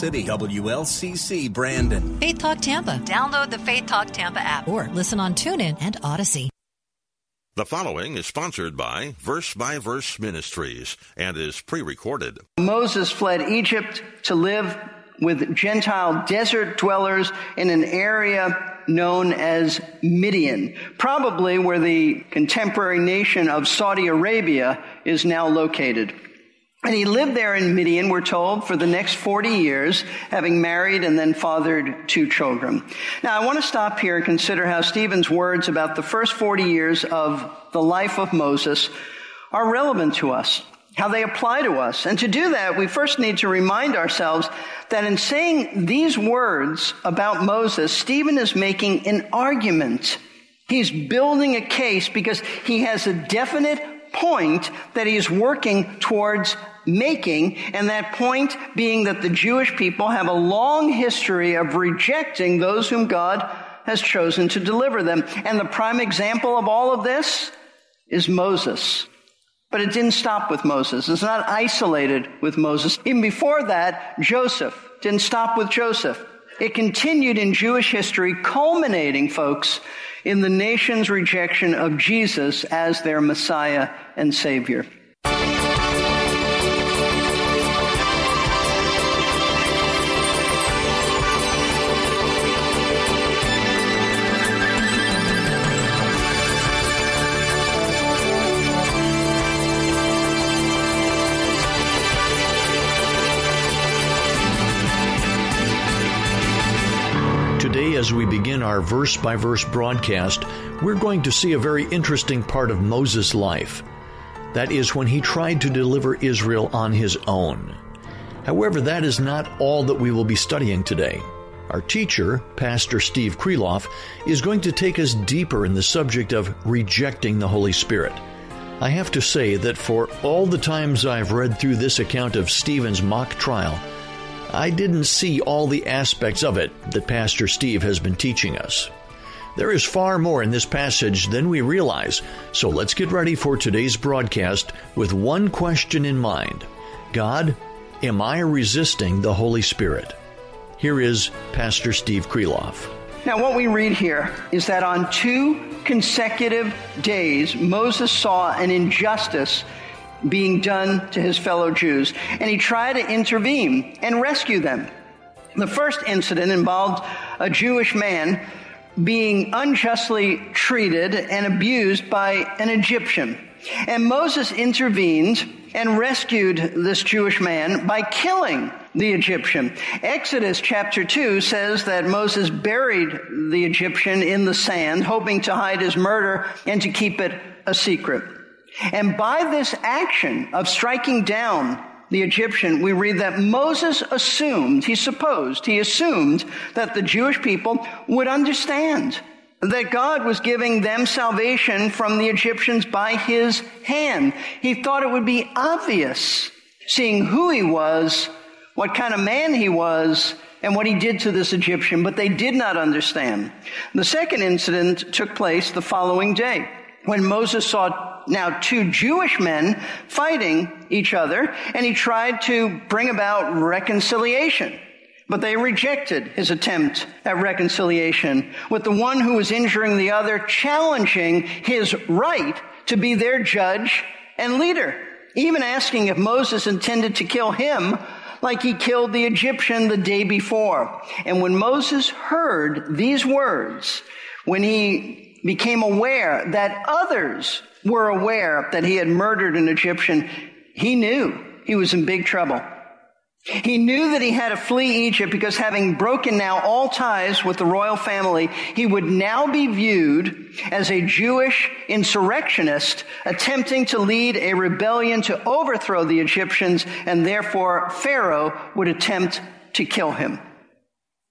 City, WLCC, Brandon. Faith Talk Tampa. Download the Faith Talk Tampa app or listen on TuneIn and Odyssey. The following is sponsored by Verse by Verse Ministries and is pre recorded. Moses fled Egypt to live with Gentile desert dwellers in an area known as Midian, probably where the contemporary nation of Saudi Arabia is now located. And he lived there in Midian, we're told, for the next 40 years, having married and then fathered two children. Now, I want to stop here and consider how Stephen's words about the first 40 years of the life of Moses are relevant to us, how they apply to us. And to do that, we first need to remind ourselves that in saying these words about Moses, Stephen is making an argument. He's building a case because he has a definite point that he's working towards making, and that point being that the Jewish people have a long history of rejecting those whom God has chosen to deliver them. And the prime example of all of this is Moses. But it didn't stop with Moses. It's not isolated with Moses. Even before that, Joseph didn't stop with Joseph. It continued in Jewish history, culminating, folks, in the nation's rejection of Jesus as their Messiah and Savior. Begin our verse by verse broadcast, we're going to see a very interesting part of Moses' life. That is when he tried to deliver Israel on his own. However, that is not all that we will be studying today. Our teacher, Pastor Steve Kreloff, is going to take us deeper in the subject of rejecting the Holy Spirit. I have to say that for all the times I've read through this account of Stephen's mock trial, I didn't see all the aspects of it that Pastor Steve has been teaching us. There is far more in this passage than we realize, so let's get ready for today's broadcast with one question in mind God, am I resisting the Holy Spirit? Here is Pastor Steve Kreloff. Now, what we read here is that on two consecutive days, Moses saw an injustice being done to his fellow Jews, and he tried to intervene and rescue them. The first incident involved a Jewish man being unjustly treated and abused by an Egyptian. And Moses intervened and rescued this Jewish man by killing the Egyptian. Exodus chapter 2 says that Moses buried the Egyptian in the sand, hoping to hide his murder and to keep it a secret. And by this action of striking down the Egyptian, we read that Moses assumed, he supposed, he assumed that the Jewish people would understand that God was giving them salvation from the Egyptians by his hand. He thought it would be obvious, seeing who he was, what kind of man he was, and what he did to this Egyptian, but they did not understand. The second incident took place the following day when Moses saw now two Jewish men fighting each other, and he tried to bring about reconciliation. But they rejected his attempt at reconciliation, with the one who was injuring the other challenging his right to be their judge and leader, even asking if Moses intended to kill him like he killed the Egyptian the day before. And when Moses heard these words, when he became aware that others were aware that he had murdered an Egyptian, he knew he was in big trouble. He knew that he had to flee Egypt because having broken now all ties with the royal family, he would now be viewed as a Jewish insurrectionist attempting to lead a rebellion to overthrow the Egyptians and therefore Pharaoh would attempt to kill him.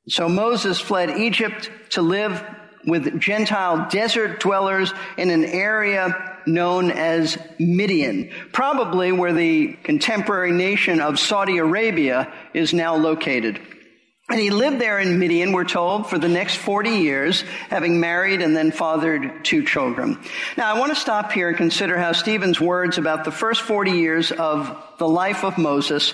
So Moses fled Egypt to live with Gentile desert dwellers in an area known as Midian, probably where the contemporary nation of Saudi Arabia is now located. And he lived there in Midian, we're told, for the next 40 years, having married and then fathered two children. Now, I want to stop here and consider how Stephen's words about the first 40 years of the life of Moses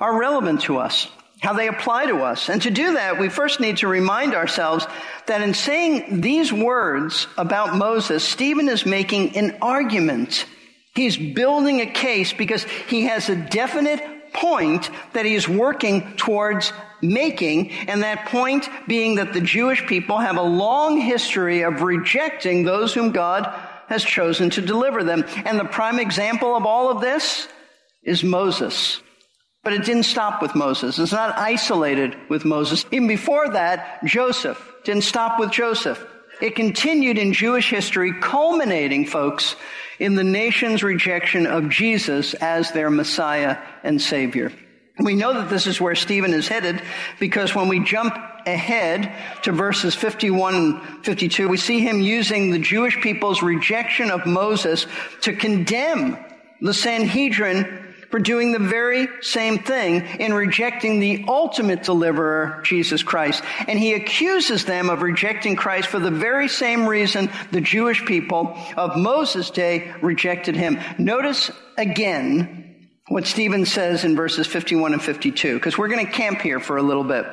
are relevant to us how they apply to us. And to do that, we first need to remind ourselves that in saying these words about Moses, Stephen is making an argument. He's building a case because he has a definite point that he is working towards making, and that point being that the Jewish people have a long history of rejecting those whom God has chosen to deliver them. And the prime example of all of this is Moses. But it didn't stop with Moses. It's not isolated with Moses. Even before that, Joseph didn't stop with Joseph. It continued in Jewish history, culminating, folks, in the nation's rejection of Jesus as their Messiah and Savior. We know that this is where Stephen is headed because when we jump ahead to verses 51 and 52, we see him using the Jewish people's rejection of Moses to condemn the Sanhedrin for doing the very same thing in rejecting the ultimate deliverer, Jesus Christ. And he accuses them of rejecting Christ for the very same reason the Jewish people of Moses' day rejected him. Notice again what Stephen says in verses 51 and 52, because we're going to camp here for a little bit.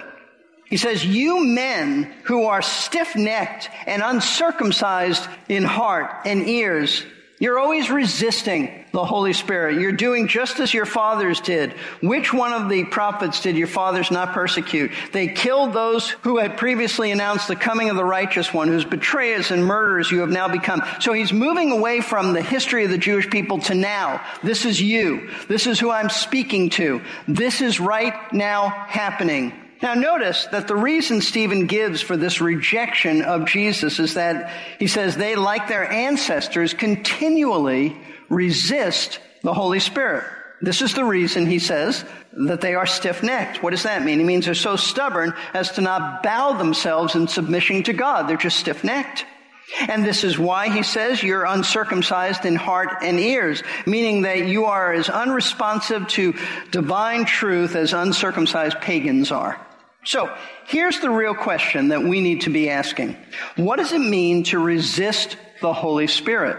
He says, You men who are stiff necked and uncircumcised in heart and ears, you're always resisting the Holy Spirit. You're doing just as your fathers did. Which one of the prophets did your fathers not persecute? They killed those who had previously announced the coming of the righteous one, whose betrayers and murderers you have now become. So he's moving away from the history of the Jewish people to now. This is you. This is who I'm speaking to. This is right now happening. Now notice that the reason Stephen gives for this rejection of Jesus is that he says they, like their ancestors, continually resist the Holy Spirit. This is the reason, he says, that they are stiff-necked. What does that mean? It means they're so stubborn as to not bow themselves in submission to God. They're just stiff-necked. And this is why he says you're uncircumcised in heart and ears, meaning that you are as unresponsive to divine truth as uncircumcised pagans are. So here's the real question that we need to be asking. What does it mean to resist the Holy Spirit?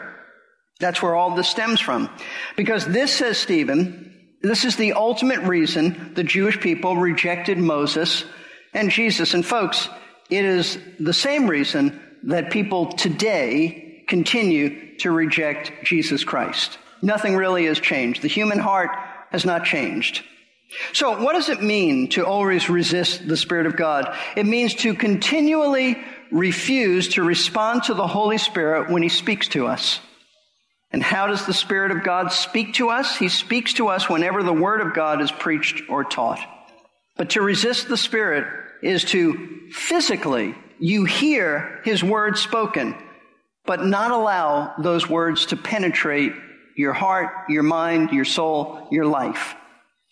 That's where all this stems from. Because this, says Stephen, this is the ultimate reason the Jewish people rejected Moses and Jesus. And folks, it is the same reason that people today continue to reject Jesus Christ. Nothing really has changed. The human heart has not changed. So what does it mean to always resist the Spirit of God? It means to continually refuse to respond to the Holy Spirit when He speaks to us. And how does the Spirit of God speak to us? He speaks to us whenever the Word of God is preached or taught. But to resist the Spirit is to physically, you hear His Word spoken, but not allow those words to penetrate your heart, your mind, your soul, your life.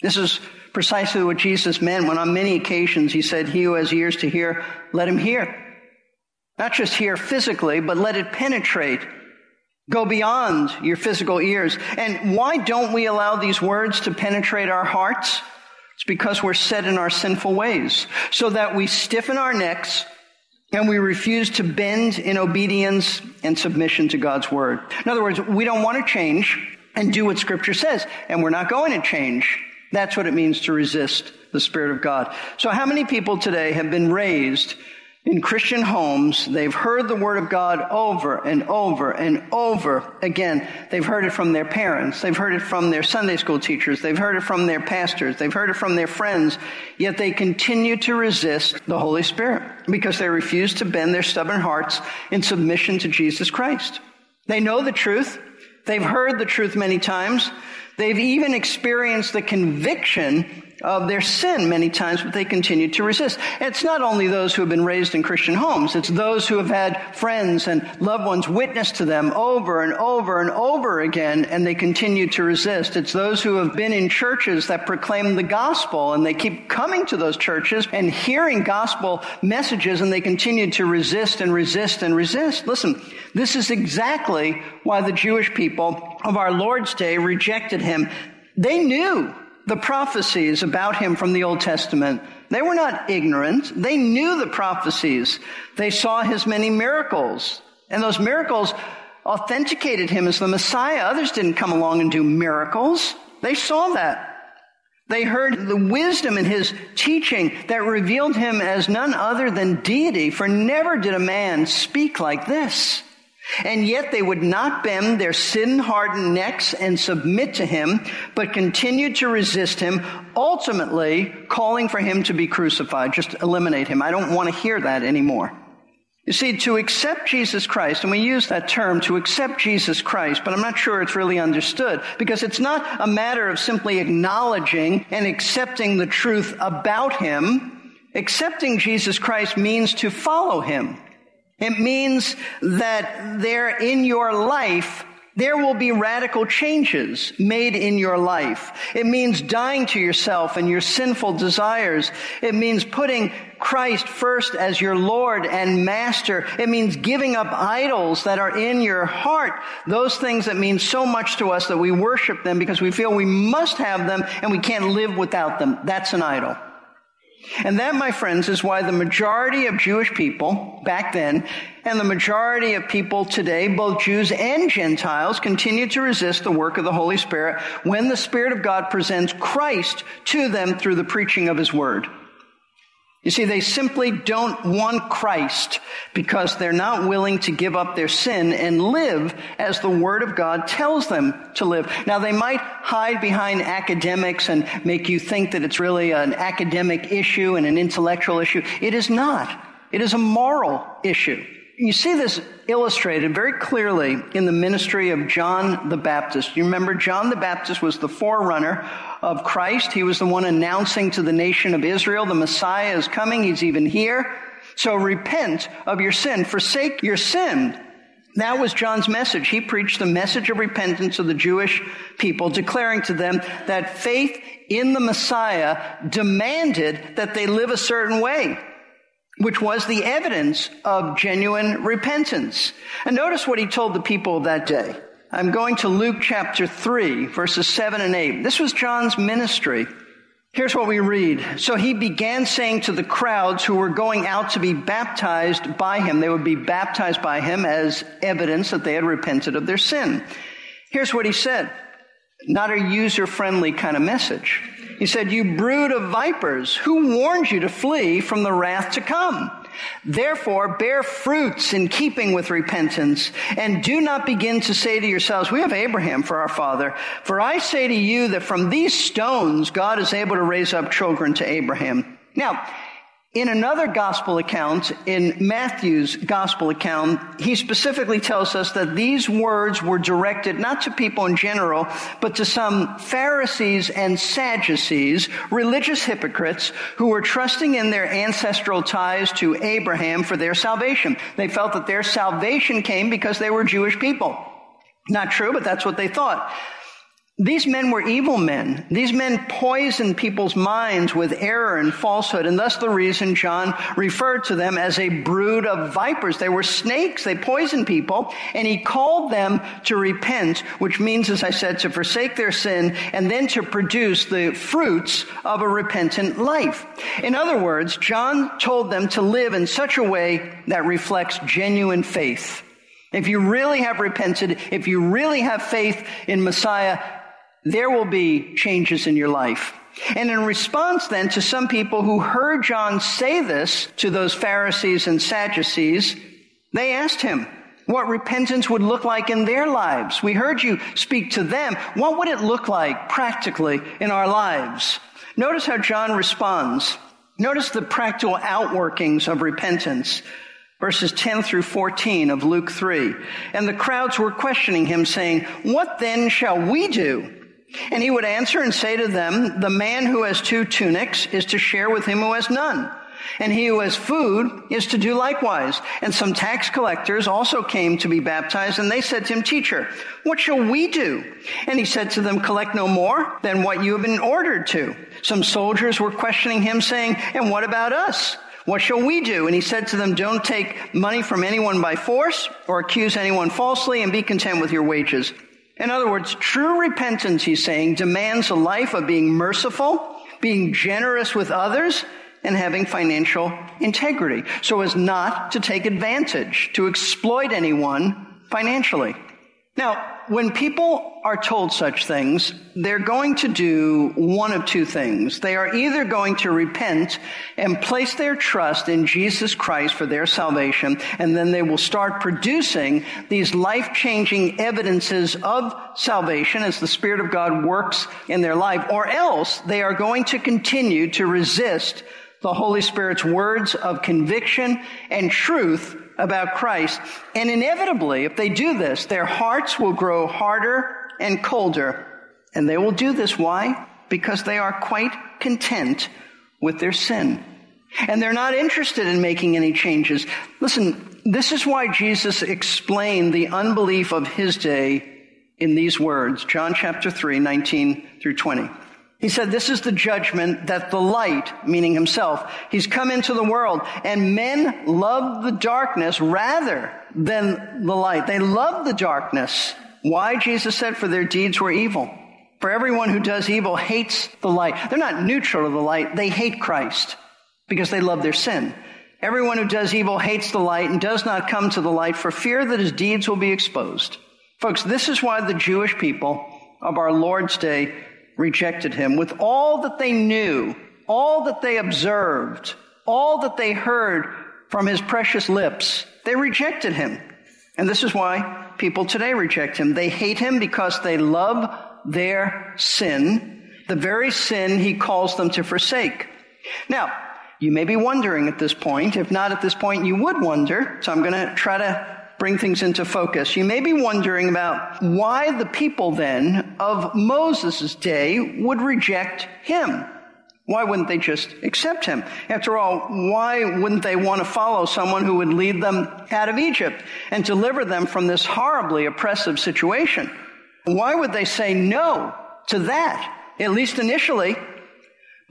This is precisely what Jesus meant when on many occasions he said, He who has ears to hear, let him hear. Not just hear physically, but let it penetrate. Go beyond your physical ears. And why don't we allow these words to penetrate our hearts? It's because we're set in our sinful ways, so that we stiffen our necks and we refuse to bend in obedience and submission to God's word. In other words, we don't want to change and do what scripture says, and we're not going to change. That's what it means to resist the Spirit of God. So how many people today have been raised in Christian homes? They've heard the Word of God over and over and over again. They've heard it from their parents. They've heard it from their Sunday school teachers. They've heard it from their pastors. They've heard it from their friends. Yet they continue to resist the Holy Spirit because they refuse to bend their stubborn hearts in submission to Jesus Christ. They know the truth. They've heard the truth many times. They've even experienced the conviction of their sin many times, but they continue to resist. It's not only those who have been raised in Christian homes, it's those who have had friends and loved ones witness to them over and over and over again, and they continue to resist. It's those who have been in churches that proclaim the gospel, and they keep coming to those churches and hearing gospel messages, and they continue to resist and resist and resist. Listen, this is exactly why the Jewish people of our Lord's day rejected him. They knew the prophecies about him from the Old Testament. They were not ignorant. They knew the prophecies. They saw his many miracles. And those miracles authenticated him as the Messiah. Others didn't come along and do miracles. They saw that. They heard the wisdom in his teaching that revealed him as none other than deity, for never did a man speak like this. And yet they would not bend their sin hardened necks and submit to him, but continued to resist him, ultimately calling for him to be crucified. Just eliminate him. I don't want to hear that anymore. You see, to accept Jesus Christ, and we use that term to accept Jesus Christ, but I'm not sure it's really understood because it's not a matter of simply acknowledging and accepting the truth about Him. Accepting Jesus Christ means to follow Him. It means that there in your life there will be radical changes made in your life. It means dying to yourself and your sinful desires. It means putting Christ first as your Lord and Master. It means giving up idols that are in your heart. Those things that mean so much to us that we worship them because we feel we must have them and we can't live without them. That's an idol. And that, my friends, is why the majority of Jewish people back then and the majority of people today, both Jews and Gentiles, continue to resist the work of the Holy Spirit when the Spirit of God presents Christ to them through the preaching of His Word. You see, they simply don't want Christ because they're not willing to give up their sin and live as the Word of God tells them to live. Now, they might hide behind academics and make you think that it's really an academic issue and an intellectual issue. It is not. It is a moral issue. You see this illustrated very clearly in the ministry of John the Baptist. You remember John the Baptist was the forerunner of Christ. He was the one announcing to the nation of Israel, the Messiah is coming. He's even here. So repent of your sin. Forsake your sin. That was John's message. He preached the message of repentance to the Jewish people, declaring to them that faith in the Messiah demanded that they live a certain way which was the evidence of genuine repentance. And notice what he told the people that day. I'm going to Luke chapter 3, verses 7 and 8. This was John's ministry. Here's what we read. So he began saying to the crowds who were going out to be baptized by him, they would be baptized by him as evidence that they had repented of their sin. Here's what he said. Not a user friendly kind of message. He said, You brood of vipers, who warned you to flee from the wrath to come? Therefore, bear fruits in keeping with repentance, and do not begin to say to yourselves, We have Abraham for our father. For I say to you that from these stones God is able to raise up children to Abraham. Now, in another gospel account, in Matthew's gospel account, he specifically tells us that these words were directed not to people in general, but to some Pharisees and Sadducees, religious hypocrites who were trusting in their ancestral ties to Abraham for their salvation. They felt that their salvation came because they were Jewish people. Not true, but that's what they thought. These men were evil men. These men poisoned people's minds with error and falsehood, and thus the reason John referred to them as a brood of vipers. They were snakes. They poisoned people, and he called them to repent, which means, as I said, to forsake their sin and then to produce the fruits of a repentant life. In other words, John told them to live in such a way that reflects genuine faith. If you really have repented, if you really have faith in Messiah, there will be changes in your life. And in response then to some people who heard John say this to those Pharisees and Sadducees, they asked him what repentance would look like in their lives. We heard you speak to them. What would it look like practically in our lives? Notice how John responds. Notice the practical outworkings of repentance. Verses 10 through 14 of Luke 3. And the crowds were questioning him saying, what then shall we do? And he would answer and say to them, the man who has two tunics is to share with him who has none. And he who has food is to do likewise. And some tax collectors also came to be baptized, and they said to him, Teacher, what shall we do? And he said to them, Collect no more than what you have been ordered to. Some soldiers were questioning him, saying, And what about us? What shall we do? And he said to them, Don't take money from anyone by force or accuse anyone falsely, and be content with your wages. In other words, true repentance, he's saying, demands a life of being merciful, being generous with others, and having financial integrity so as not to take advantage, to exploit anyone financially. Now, when people are told such things, they're going to do one of two things. They are either going to repent and place their trust in Jesus Christ for their salvation, and then they will start producing these life-changing evidences of salvation as the Spirit of God works in their life, or else they are going to continue to resist the Holy Spirit's words of conviction and truth about Christ. And inevitably, if they do this, their hearts will grow harder and colder. And they will do this. Why? Because they are quite content with their sin. And they're not interested in making any changes. Listen, this is why Jesus explained the unbelief of his day in these words, John chapter 3, 19 through 20. He said, this is the judgment that the light, meaning himself, he's come into the world and men love the darkness rather than the light. They love the darkness. Why? Jesus said, for their deeds were evil. For everyone who does evil hates the light. They're not neutral to the light. They hate Christ because they love their sin. Everyone who does evil hates the light and does not come to the light for fear that his deeds will be exposed. Folks, this is why the Jewish people of our Lord's day rejected him with all that they knew, all that they observed, all that they heard from his precious lips. They rejected him. And this is why people today reject him. They hate him because they love their sin, the very sin he calls them to forsake. Now, you may be wondering at this point. If not at this point, you would wonder. So I'm going to try to bring things into focus. You may be wondering about why the people then of Moses' day would reject him. Why wouldn't they just accept him? After all, why wouldn't they want to follow someone who would lead them out of Egypt and deliver them from this horribly oppressive situation? Why would they say no to that, at least initially?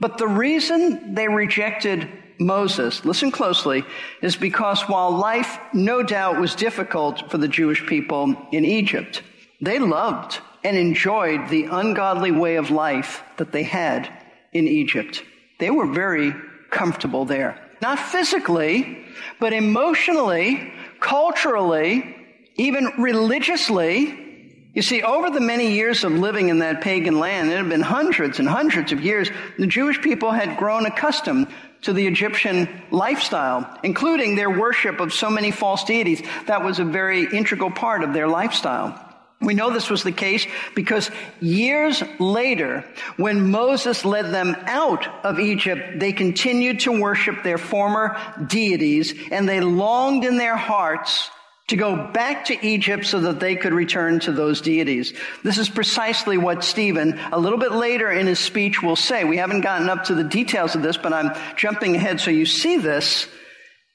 But the reason they rejected Moses, listen closely, is because while life no doubt was difficult for the Jewish people in Egypt, they loved and enjoyed the ungodly way of life that they had in Egypt. They were very comfortable there. Not physically, but emotionally, culturally, even religiously. You see, over the many years of living in that pagan land, it had been hundreds and hundreds of years, the Jewish people had grown accustomed to the Egyptian lifestyle, including their worship of so many false deities. That was a very integral part of their lifestyle. We know this was the case because years later, when Moses led them out of Egypt, they continued to worship their former deities and they longed in their hearts to go back to Egypt so that they could return to those deities. This is precisely what Stephen, a little bit later in his speech, will say. We haven't gotten up to the details of this, but I'm jumping ahead so you see this.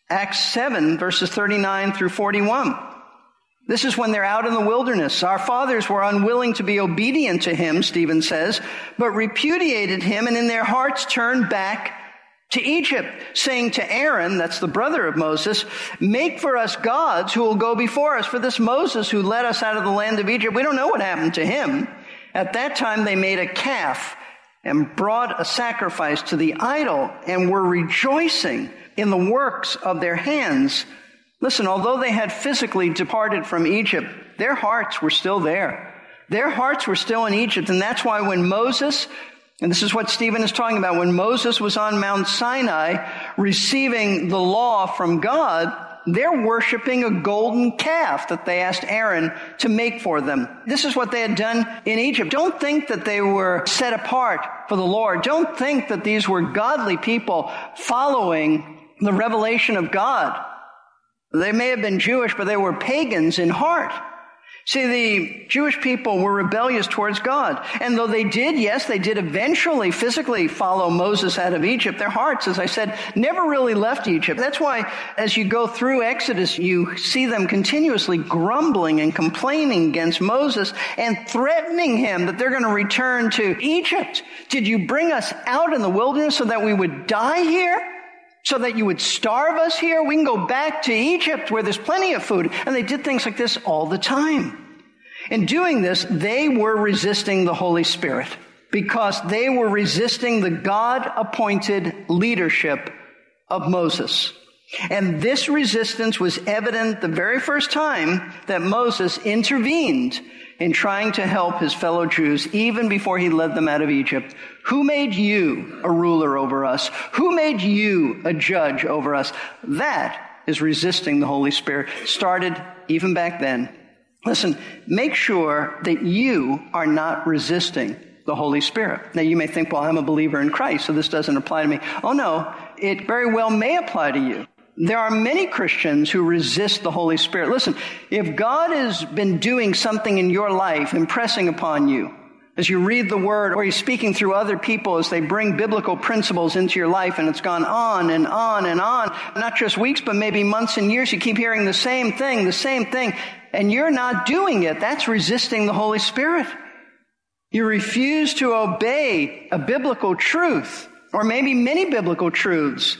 Acts 7, verses 39 through 41. This is when they're out in the wilderness. Our fathers were unwilling to be obedient to him, Stephen says, but repudiated him and in their hearts turned back to Egypt, saying to Aaron, that's the brother of Moses, make for us gods who will go before us. For this Moses who led us out of the land of Egypt, we don't know what happened to him. At that time they made a calf and brought a sacrifice to the idol and were rejoicing in the works of their hands. Listen, although they had physically departed from Egypt, their hearts were still there. Their hearts were still in Egypt, and that's why when Moses and this is what Stephen is talking about. When Moses was on Mount Sinai receiving the law from God, they're worshiping a golden calf that they asked Aaron to make for them. This is what they had done in Egypt. Don't think that they were set apart for the Lord. Don't think that these were godly people following the revelation of God. They may have been Jewish, but they were pagans in heart. See, the Jewish people were rebellious towards God. And though they did, yes, they did eventually physically follow Moses out of Egypt, their hearts, as I said, never really left Egypt. That's why as you go through Exodus, you see them continuously grumbling and complaining against Moses and threatening him that they're going to return to Egypt. Did you bring us out in the wilderness so that we would die here? So that you would starve us here. We can go back to Egypt where there's plenty of food. And they did things like this all the time. In doing this, they were resisting the Holy Spirit because they were resisting the God appointed leadership of Moses. And this resistance was evident the very first time that Moses intervened in trying to help his fellow Jews even before he led them out of Egypt. Who made you a ruler over us? Who made you a judge over us? That is resisting the Holy Spirit. Started even back then. Listen, make sure that you are not resisting the Holy Spirit. Now you may think, well, I'm a believer in Christ, so this doesn't apply to me. Oh no, it very well may apply to you. There are many Christians who resist the Holy Spirit. Listen, if God has been doing something in your life, impressing upon you, as you read the word or He's speaking through other people as they bring biblical principles into your life and it's gone on and on and on, not just weeks, but maybe months and years, you keep hearing the same thing, the same thing, and you're not doing it. That's resisting the Holy Spirit. You refuse to obey a biblical truth or maybe many biblical truths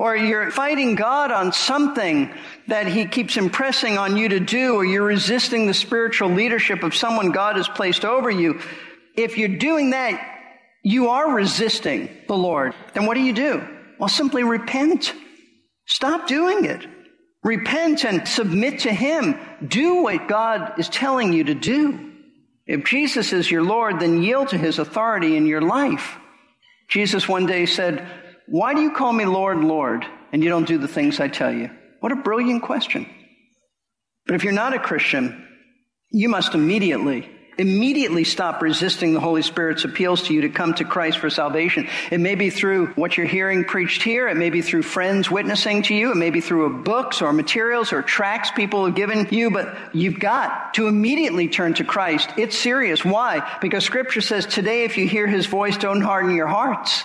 or you're fighting God on something that He keeps impressing on you to do, or you're resisting the spiritual leadership of someone God has placed over you, if you're doing that, you are resisting the Lord. Then what do you do? Well, simply repent. Stop doing it. Repent and submit to Him. Do what God is telling you to do. If Jesus is your Lord, then yield to His authority in your life. Jesus one day said, why do you call me Lord, Lord, and you don't do the things I tell you? What a brilliant question. But if you're not a Christian, you must immediately, immediately stop resisting the Holy Spirit's appeals to you to come to Christ for salvation. It may be through what you're hearing preached here. It may be through friends witnessing to you. It may be through books or materials or tracts people have given you, but you've got to immediately turn to Christ. It's serious. Why? Because scripture says today, if you hear his voice, don't harden your hearts.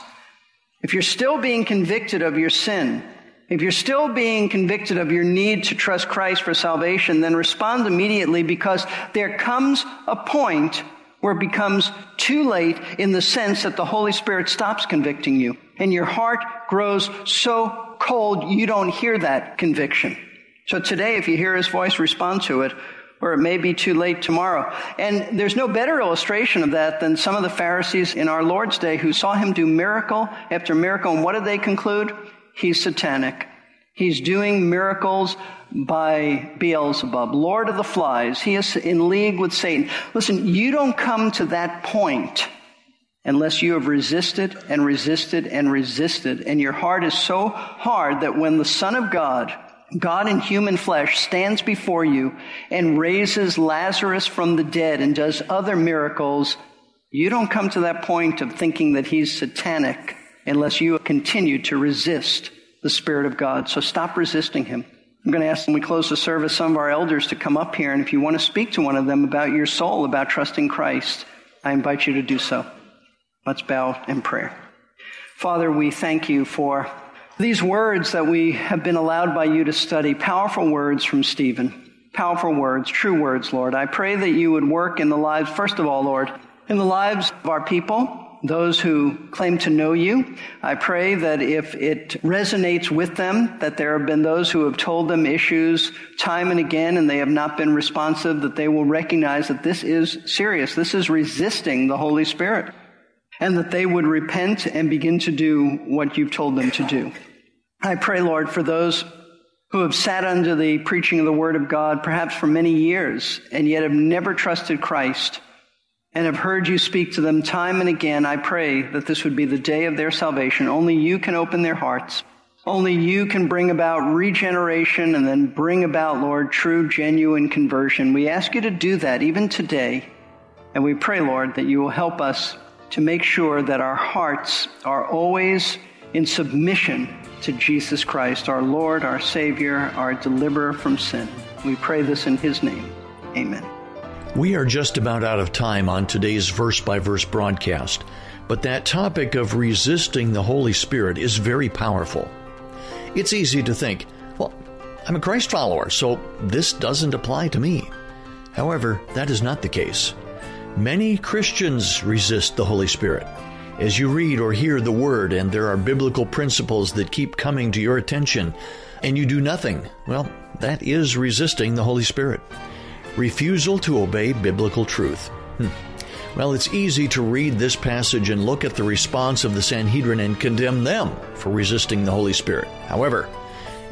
If you're still being convicted of your sin, if you're still being convicted of your need to trust Christ for salvation, then respond immediately because there comes a point where it becomes too late in the sense that the Holy Spirit stops convicting you and your heart grows so cold you don't hear that conviction. So today, if you hear his voice, respond to it or it may be too late tomorrow. And there's no better illustration of that than some of the Pharisees in our Lord's day who saw him do miracle after miracle. And what did they conclude? He's satanic. He's doing miracles by Beelzebub, Lord of the Flies. He is in league with Satan. Listen, you don't come to that point unless you have resisted and resisted and resisted. And your heart is so hard that when the Son of God God in human flesh stands before you and raises Lazarus from the dead and does other miracles, you don't come to that point of thinking that he's satanic unless you continue to resist the Spirit of God. So stop resisting him. I'm going to ask when we close the service some of our elders to come up here, and if you want to speak to one of them about your soul, about trusting Christ, I invite you to do so. Let's bow in prayer. Father, we thank you for these words that we have been allowed by you to study, powerful words from Stephen, powerful words, true words, Lord. I pray that you would work in the lives, first of all, Lord, in the lives of our people, those who claim to know you. I pray that if it resonates with them, that there have been those who have told them issues time and again and they have not been responsive, that they will recognize that this is serious. This is resisting the Holy Spirit and that they would repent and begin to do what you've told them to do. I pray, Lord, for those who have sat under the preaching of the Word of God perhaps for many years and yet have never trusted Christ and have heard you speak to them time and again. I pray that this would be the day of their salvation. Only you can open their hearts. Only you can bring about regeneration and then bring about, Lord, true, genuine conversion. We ask you to do that even today. And we pray, Lord, that you will help us to make sure that our hearts are always in submission to Jesus Christ, our Lord, our Savior, our deliverer from sin. We pray this in His name. Amen. We are just about out of time on today's verse by verse broadcast, but that topic of resisting the Holy Spirit is very powerful. It's easy to think, well, I'm a Christ follower, so this doesn't apply to me. However, that is not the case. Many Christians resist the Holy Spirit. As you read or hear the Word and there are biblical principles that keep coming to your attention, and you do nothing, well, that is resisting the Holy Spirit. Refusal to obey biblical truth. Hmm. Well, it's easy to read this passage and look at the response of the Sanhedrin and condemn them for resisting the Holy Spirit. However,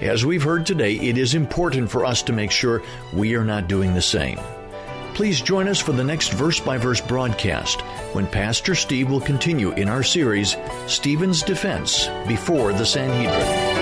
As we've heard today, it is important for us to make sure we are not doing the same. Please join us for the next verse by verse broadcast when Pastor Steve will continue in our series, Stephen's Defense Before the Sanhedrin.